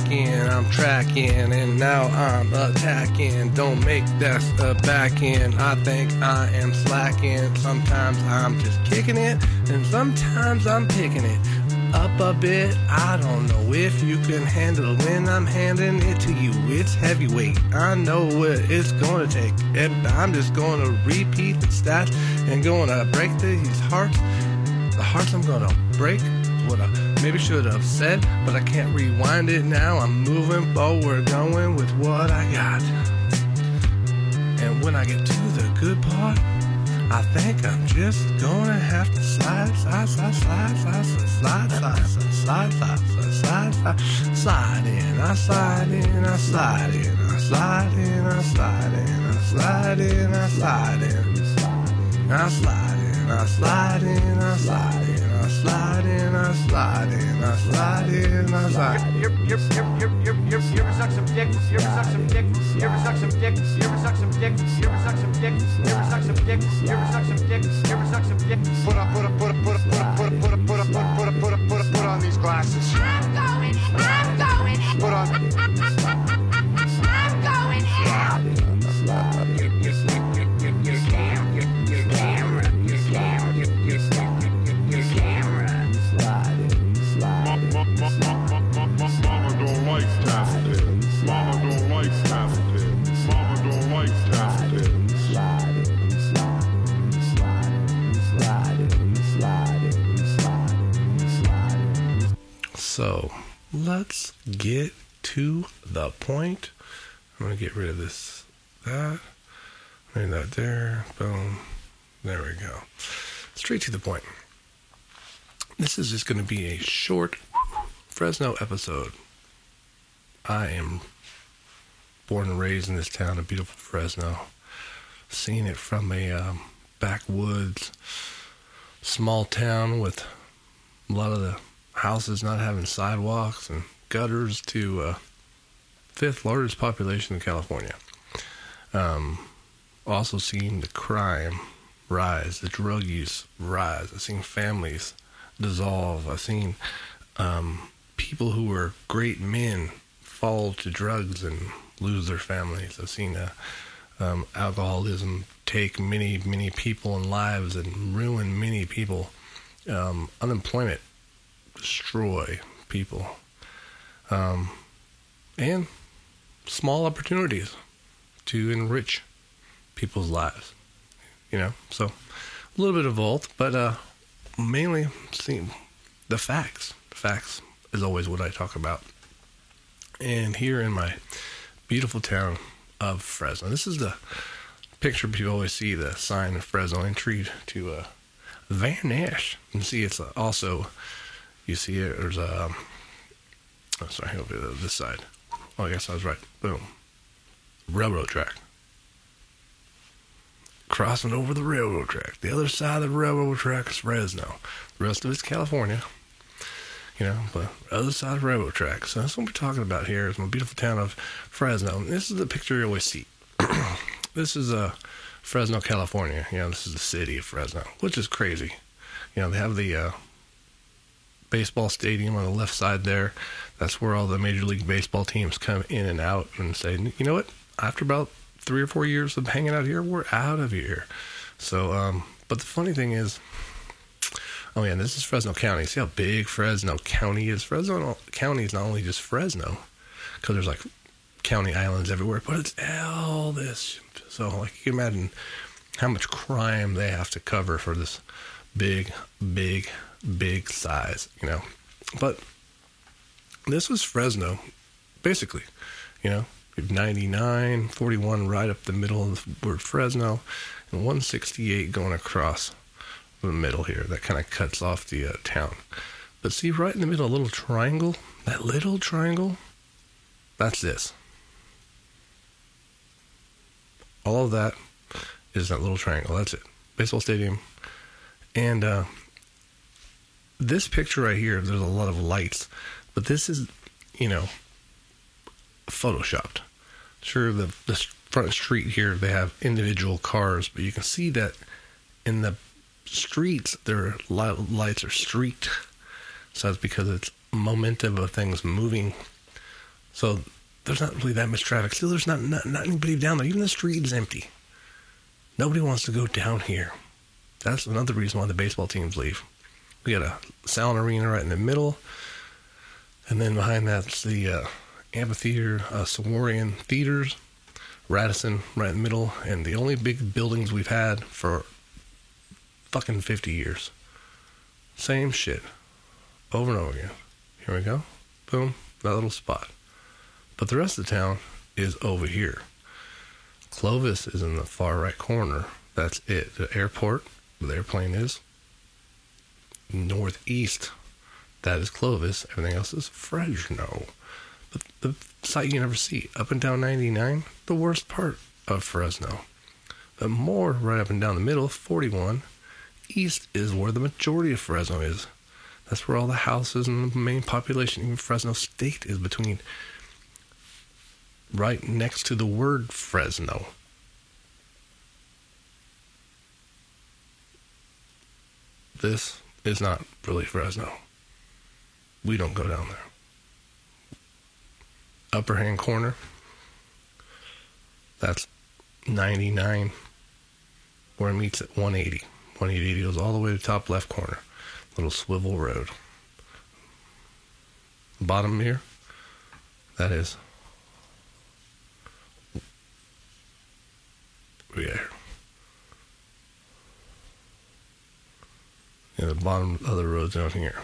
I'm tracking, and now I'm attacking. Don't make that a back end. I think I am slacking. Sometimes I'm just kicking it, and sometimes I'm picking it up a bit. I don't know if you can handle when I'm handing it to you. It's heavyweight. I know what it's gonna take. And I'm just gonna repeat the stats and gonna break these hearts. The hearts I'm gonna break. What I maybe should have said, but I can't rewind it now. I'm moving forward, going with what I got. And when I get to the good part, I think I'm just gonna have to slide, slide, slide, slide, slide, slide, slide, slide, slide, slide, slide, slide, slide in. I slide in, I slide in, I slide in, I slide in, I slide in, I slide in, slide in I slide in, I slide in, I slide in, I slide in, I slide in, I slide in, I slide. You ever, you ever, you ever, you ever, you ever, you ever suck some dick? You ever suck some dick? You ever suck some dick? You ever suck some dick? You ever suck some dick? You ever suck some dick? You ever suck some dick? You ever suck some dick? Put up, put up, put up, put up, put up, put up, put up, put up, put up, put up, put up, put up, put on these glasses. I'm going, I'm going, Put on. Let's get to the point. I'm gonna get rid of this, that, maybe that there, boom. There we go. Straight to the point. This is just gonna be a short Fresno episode. I am born and raised in this town of beautiful Fresno. Seeing it from a um, backwoods, small town with a lot of the houses not having sidewalks and gutters to uh, fifth largest population in California. Um, also seeing the crime rise, the drug use rise. I've seen families dissolve. I've seen um, people who were great men fall to drugs and lose their families. I've seen uh, um, alcoholism take many, many people and lives and ruin many people. Um, unemployment destroy people. Um, and small opportunities to enrich people's lives. You know, so a little bit of both, but uh, mainly see the facts. Facts is always what I talk about. And here in my beautiful town of Fresno, this is the picture people always see the sign of Fresno entry to uh. And see, it's uh, also you see it. There's a. Um, oh, sorry, over this side. Oh, I guess I was right. Boom. Railroad track. Crossing over the railroad track. The other side of the railroad track is Fresno. The rest of it's California. You know, but the other side of railroad track. So that's what we're talking about here is my beautiful town of Fresno. And this is the picture you always see. this is uh, Fresno, California. You know, this is the city of Fresno, which is crazy. You know, they have the uh, baseball stadium on the left side there. That's where all the Major League Baseball teams come in and out and say, you know what? After about three or four years of hanging out here, we're out of here. So, um, but the funny thing is, oh yeah, this is Fresno County. See how big Fresno County is? Fresno County is not only just Fresno, because there's like county islands everywhere, but it's all this. So, like, you can imagine how much crime they have to cover for this big, big, big size, you know. But this was Fresno, basically, you know. 99, 41 right up the middle of the word Fresno, and 168 going across the middle here. That kind of cuts off the uh, town. But see, right in the middle, a little triangle. That little triangle, that's this. All of that is that little triangle. That's it. Baseball stadium. And uh, this picture right here, there's a lot of lights, but this is, you know, photoshopped. Sure, the the front street here they have individual cars, but you can see that in the streets their lights are streaked. So that's because it's momentum of things moving So there's not really that much traffic. Still, there's not, not, not anybody down there. Even the street is empty. Nobody wants to go down here. That's another reason why the baseball teams leave. We got a Selland arena right in the middle. And then behind that's the uh, amphitheater, uh, Theaters, Radisson right in the middle, and the only big buildings we've had for fucking 50 years. Same shit. Over and over again. Here we go. Boom. That little spot. But the rest of the town is over here. Clovis is in the far right corner. That's it. The airport, where the airplane is. Northeast, that is Clovis. Everything else is Fresno. But the site you never see, up and down 99, the worst part of Fresno. But more right up and down the middle, 41, east is where the majority of Fresno is. That's where all the houses and the main population, even Fresno State, is between right next to the word Fresno. This is not really Fresno. We don't go down there. Upper hand corner, that's 99, where it meets at 180. 180 goes all the way to top left corner, little swivel road. Bottom here, that is Yeah. Yeah, the bottom of the road's down here.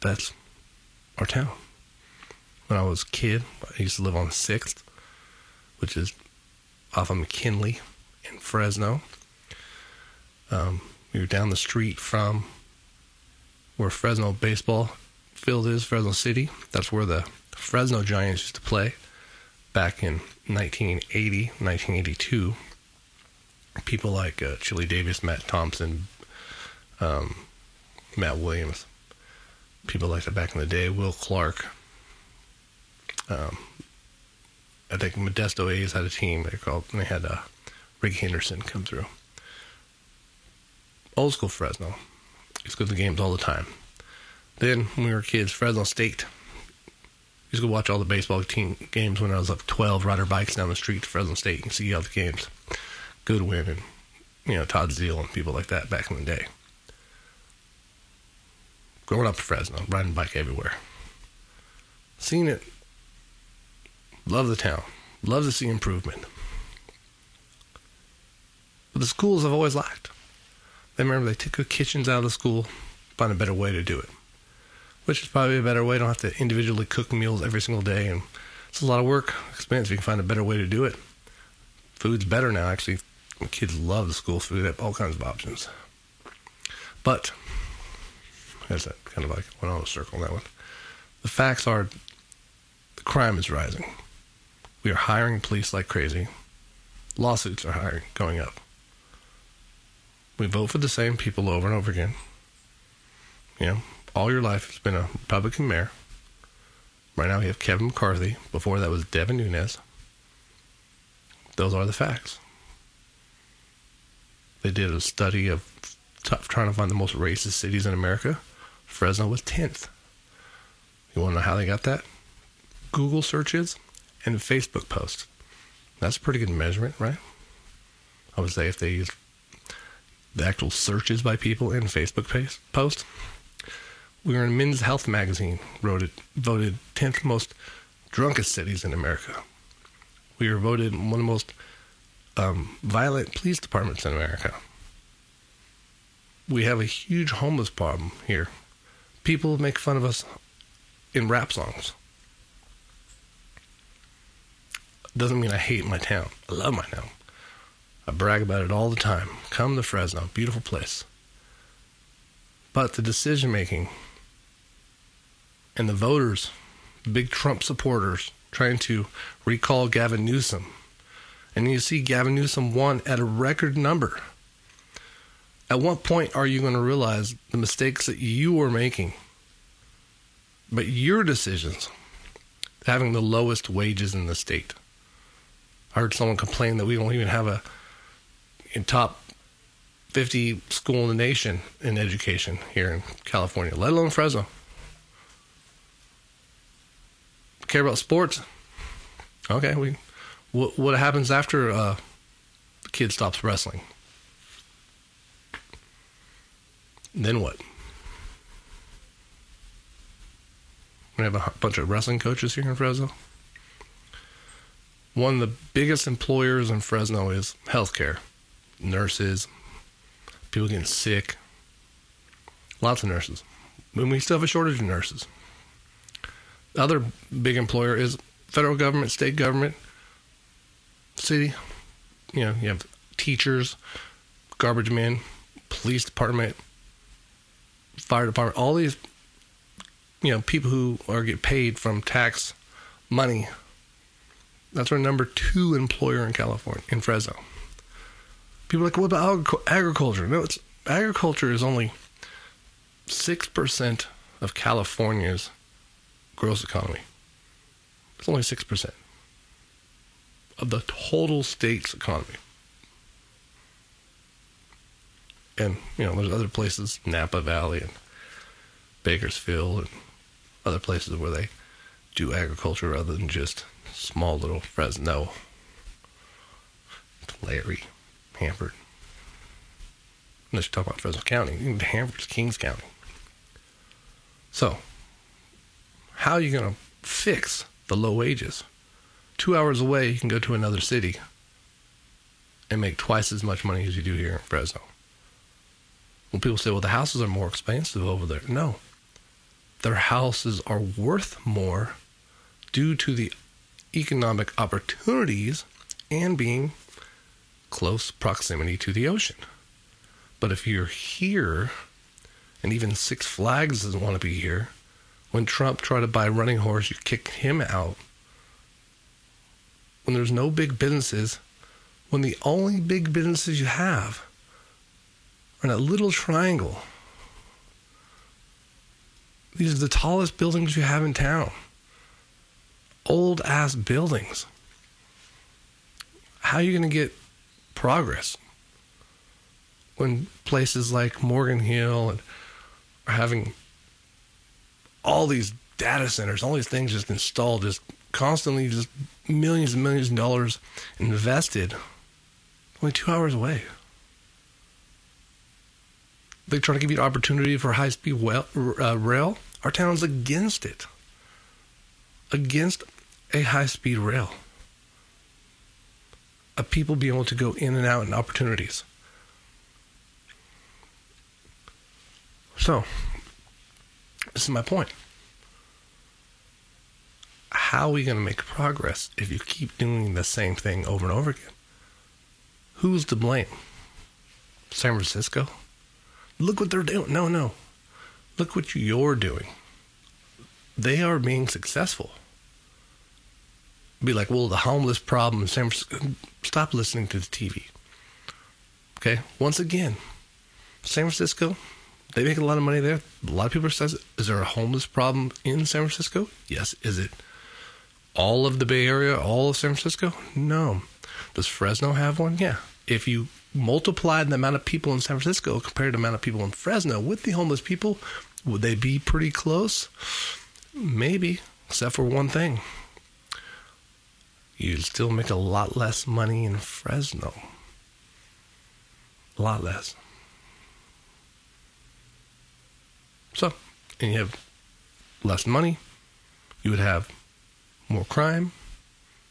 That's our town. When I was a kid, I used to live on 6th, which is off of McKinley in Fresno. Um, we were down the street from where Fresno baseball field is, Fresno City. That's where the Fresno Giants used to play back in 1980, 1982. People like uh, Chili Davis, Matt Thompson, um, Matt Williams, people like that back in the day, Will Clark. Um, I think Modesto A's had a team they called, they had uh, Rick Henderson come through. Old school Fresno. Used to go to the games all the time. Then, when we were kids, Fresno State. Used to watch all the baseball team games when I was like 12, ride our bikes down the street to Fresno State and see all the games. Goodwin and, you know, Todd Zeal and people like that back in the day. Growing up in Fresno, riding bike everywhere. Seeing it, love the town, love to see improvement. But the schools have always lacked. They remember they took the kitchens out of the school, find a better way to do it which is probably a better way. Don't have to individually cook meals every single day, and it's a lot of work, expense. You can find a better way to do it. Food's better now. Actually, kids love the school food. They have all kinds of options. But that's that kind of like went on a circle on that one. The facts are, the crime is rising. We are hiring police like crazy. Lawsuits are hiring, going up. We vote for the same people over and over again. You know, all your life has been a Republican mayor. Right now we have Kevin McCarthy. Before that was Devin Nunes. Those are the facts. They did a study of t- trying to find the most racist cities in America. Fresno was 10th. You want to know how they got that? Google searches and Facebook posts. That's a pretty good measurement, right? I would say if they use the actual searches by people in Facebook posts, we were in Men's Health magazine, wrote it, voted 10th most drunkest cities in America. We were voted one of the most um, violent police departments in America. We have a huge homeless problem here. People make fun of us in rap songs. Doesn't mean I hate my town. I love my town. I brag about it all the time. Come to Fresno, beautiful place. But the decision making and the voters, big Trump supporters, trying to recall Gavin Newsom. And you see Gavin Newsom won at a record number. At what point are you going to realize the mistakes that you were making? But your decisions, having the lowest wages in the state. I heard someone complain that we don't even have a top 50 school in the nation in education here in California, let alone Fresno. Care about sports? Okay, we. What, what happens after uh, the kid stops wrestling? Then what? We have a bunch of wrestling coaches here in Fresno. One of the biggest employers in Fresno is healthcare, nurses, people getting sick. Lots of nurses. And we still have a shortage of nurses. The other big employer is federal government, state government, city. You know, you have teachers, garbage men, police department, fire department, all these you know, people who are get paid from tax money. That's our number two employer in California, in Fresno. People are like, what about agriculture? No, it's agriculture is only six percent of California's gross economy. It's only six percent of the total state's economy. And you know, there's other places, Napa Valley and Bakersfield and other places where they do agriculture rather than just small little Fresno, Larry, Hanford. Unless you talk about Fresno County, Hanford's Kings County. So, how are you going to fix the low wages? Two hours away, you can go to another city and make twice as much money as you do here in Fresno. When people say, well, the houses are more expensive over there. No, their houses are worth more due to the economic opportunities and being close proximity to the ocean. But if you're here, and even Six Flags doesn't want to be here, when Trump tried to buy Running Horse, you kicked him out. When there's no big businesses, when the only big businesses you have are in a little triangle these are the tallest buildings you have in town. Old ass buildings. How are you going to get progress when places like Morgan Hill and are having all these data centers, all these things just installed, just constantly, just millions and millions of dollars invested, only two hours away? they try to give you an opportunity for high speed well, uh, rail. Our town's against it. Against a high speed rail. Of people being able to go in and out and opportunities. So, this is my point. How are we going to make progress if you keep doing the same thing over and over again? Who's to blame? San Francisco? Look what they're doing. No, no. Look what you're doing. They are being successful. Be like, well, the homeless problem in San Francisco. Stop listening to the TV. Okay? Once again, San Francisco, they make a lot of money there. A lot of people are says, is there a homeless problem in San Francisco? Yes. Is it all of the Bay Area, all of San Francisco? No. Does Fresno have one? Yeah. If you multiplied the amount of people in San Francisco compared to the amount of people in Fresno with the homeless people, would they be pretty close? Maybe, except for one thing. You'd still make a lot less money in Fresno. A lot less. So, and you have less money, you would have more crime,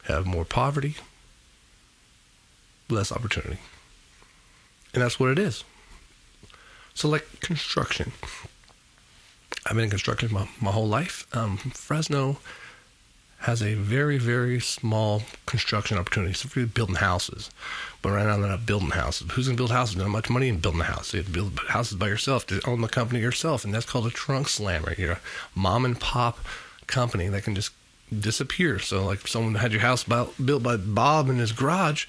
have more poverty, less opportunity. And that's what it is. So, like construction, I've been in construction my, my whole life. Um, Fresno has a very, very small construction opportunity. So, for building houses, but right now they're not building houses. Who's going to build houses? Not much money in building a house. You have to build houses by yourself to own the company yourself, and that's called a trunk slammer. You're a mom and pop company that can just disappear. So, like, if someone had your house built by Bob in his garage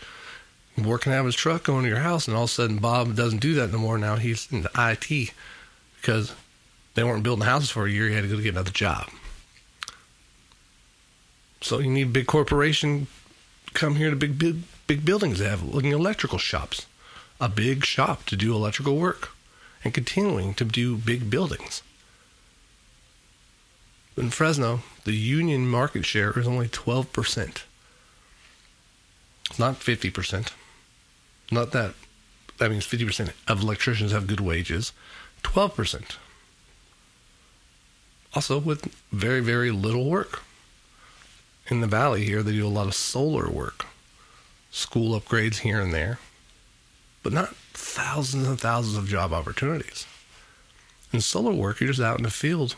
working out of his truck going to your house, and all of a sudden Bob doesn't do that no more. Now he's in the IT because they weren't building houses for a year. He had to go get another job. So you need big corporation come here to big big big buildings. They have looking electrical shops. a big shop to do electrical work and continuing to do big buildings. In Fresno, the union market share is only 12%. It's not 50%. Not that, that means 50% of electricians have good wages. 12%. Also, with very, very little work. In the valley here, they do a lot of solar work, school upgrades here and there, but not thousands and thousands of job opportunities. In solar work, you're just out in the field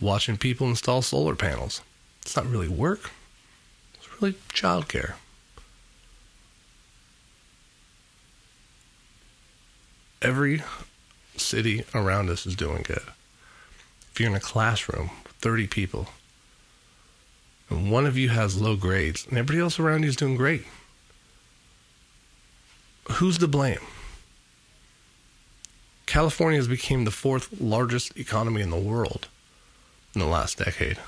watching people install solar panels. It's not really work, it's really childcare. Every city around us is doing good. If you're in a classroom, 30 people, and one of you has low grades, and everybody else around you is doing great, who's to blame? California has become the fourth largest economy in the world in the last decade.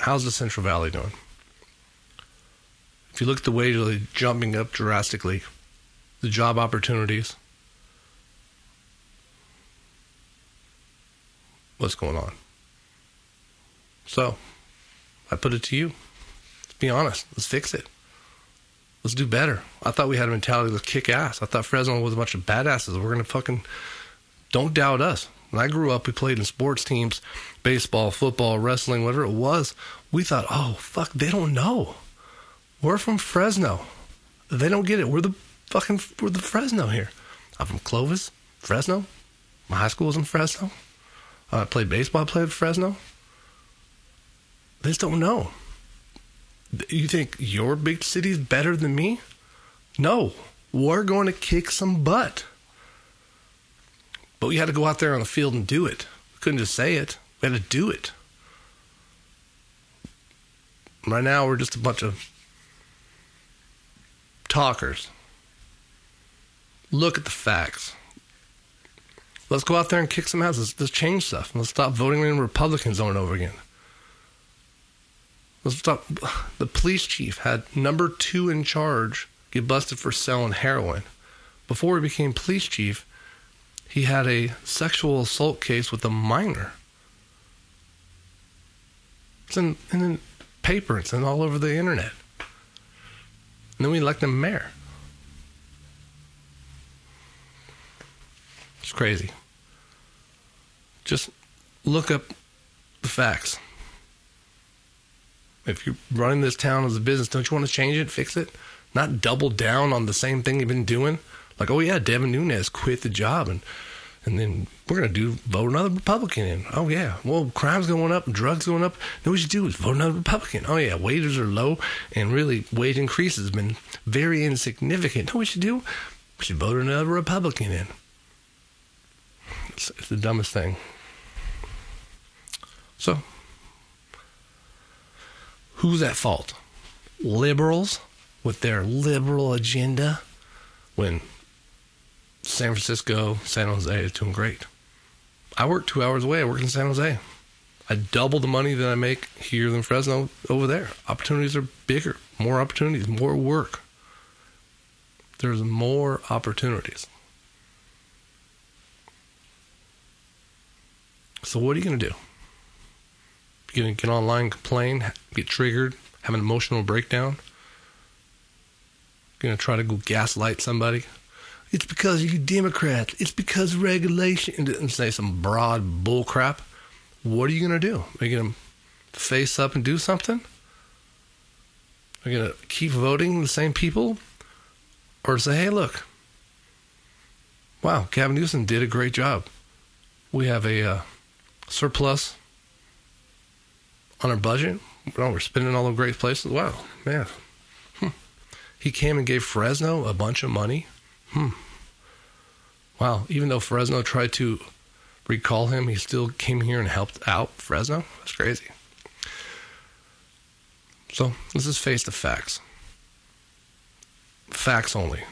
How's the Central Valley doing? If you look at the wages, they're jumping up drastically. The job opportunities. What's going on? So, I put it to you. Let's be honest. Let's fix it. Let's do better. I thought we had a mentality to kick ass. I thought Fresno was a bunch of badasses. We're gonna fucking don't doubt us. When I grew up, we played in sports teams, baseball, football, wrestling, whatever it was. We thought, oh fuck, they don't know. We're from Fresno. They don't get it. We're the fucking we're the Fresno here. I'm from Clovis, Fresno. My high school was in Fresno. Uh, I played baseball. I played Fresno. They just don't know. You think your big city's better than me? No, we're going to kick some butt. But we had to go out there on the field and do it. We couldn't just say it. We had to do it. Right now, we're just a bunch of talkers. Look at the facts. Let's go out there and kick some ass. Let's, let's change stuff. Let's stop voting in Republicans over and over again. Let's. The police chief had number two in charge get busted for selling heroin. Before he became police chief, he had a sexual assault case with a minor. It's in, in the paper, it's in all over the internet. And then we elect him mayor. It's crazy. Just look up the facts. If you're running this town as a business, don't you want to change it, fix it? Not double down on the same thing you've been doing? Like, oh yeah, Devin Nunes quit the job and and then we're gonna do vote another Republican in. Oh yeah. Well crime's going up, drugs going up. No what you do is vote another Republican. Oh yeah, wages are low and really wage increases have been very insignificant. Know what you do? We should vote another Republican in. It's, it's the dumbest thing. So who's at fault? Liberals with their liberal agenda when San Francisco, San Jose is doing great. I work two hours away. I work in San Jose. I double the money that I make here than Fresno over there. Opportunities are bigger, more opportunities, more work. There's more opportunities. So, what are you going to do? To get online, complain, get triggered, have an emotional breakdown? To try to go gaslight somebody? It's because you Democrats. It's because regulation. And say some broad bull crap. What are you to do? Are you to face up and do something? Are you to keep voting the same people? Or say, hey, look, wow, Gavin Newsom did a great job. We have a uh, surplus on our budget. Well, we're spending all the great places. Wow, man. Hmm. He came and gave Fresno a bunch of money. Hmm. Wow. Even though Fresno tried to recall him, he still came here and helped out Fresno. That's crazy. So let's just face the facts. Facts only.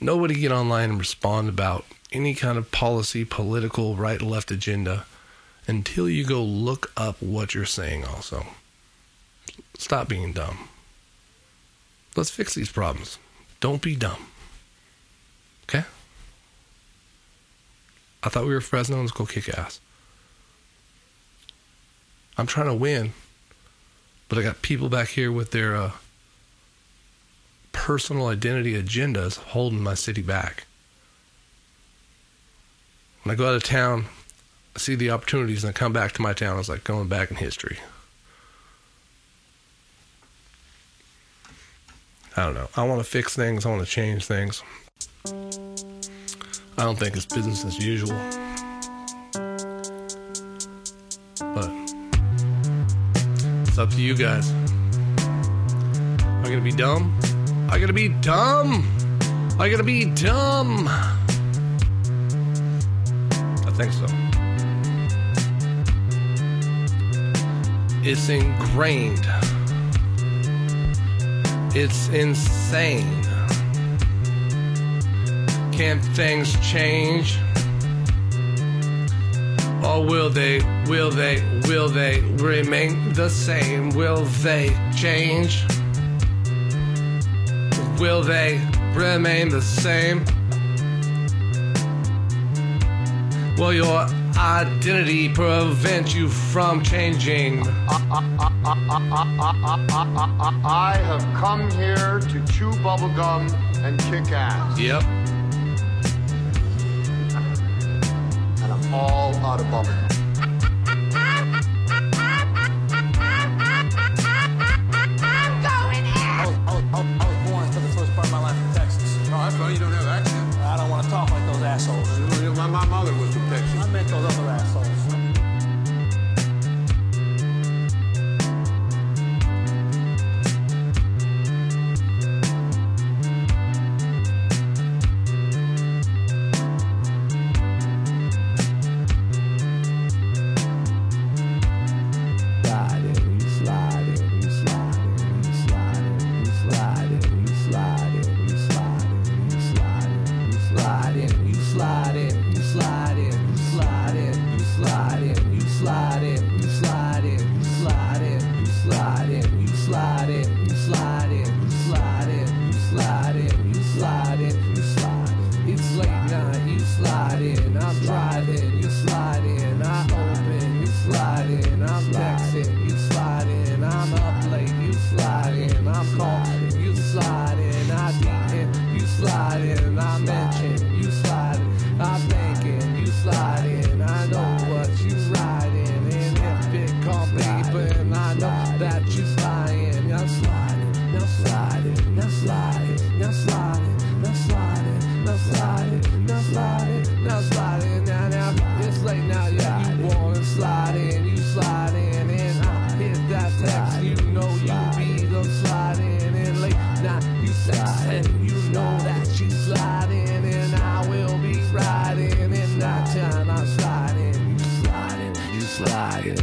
Nobody get online and respond about any kind of policy, political, right left agenda until you go look up what you're saying also. Stop being dumb. Let's fix these problems. Don't be dumb. Okay? I thought we were Fresno. Let's go kick ass. I'm trying to win, but I got people back here with their uh, personal identity agendas holding my city back. When I go out of town, see the opportunities and I come back to my town. It's like going back in history. I don't know. I want to fix things. I want to change things. I don't think it's business as usual. But it's up to you guys. Am I going to be dumb? I got to be dumb. I got to be dumb. I think so. It's ingrained. It's insane. Can things change? Or will they, will they, will they remain the same? Will they change? Will they remain the same? Will your identity prevent you from changing? I have come here to chew bubblegum and kick ass. Yep. And I'm all out of bubblegum. I'm going I I was, I was I was born and the first part of my life in Texas. Oh, that's why you don't have accent. I don't want to talk like those assholes. My, my mother was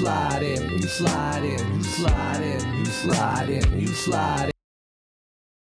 slide in, you slide in, you slide in, you slide in, you slide in.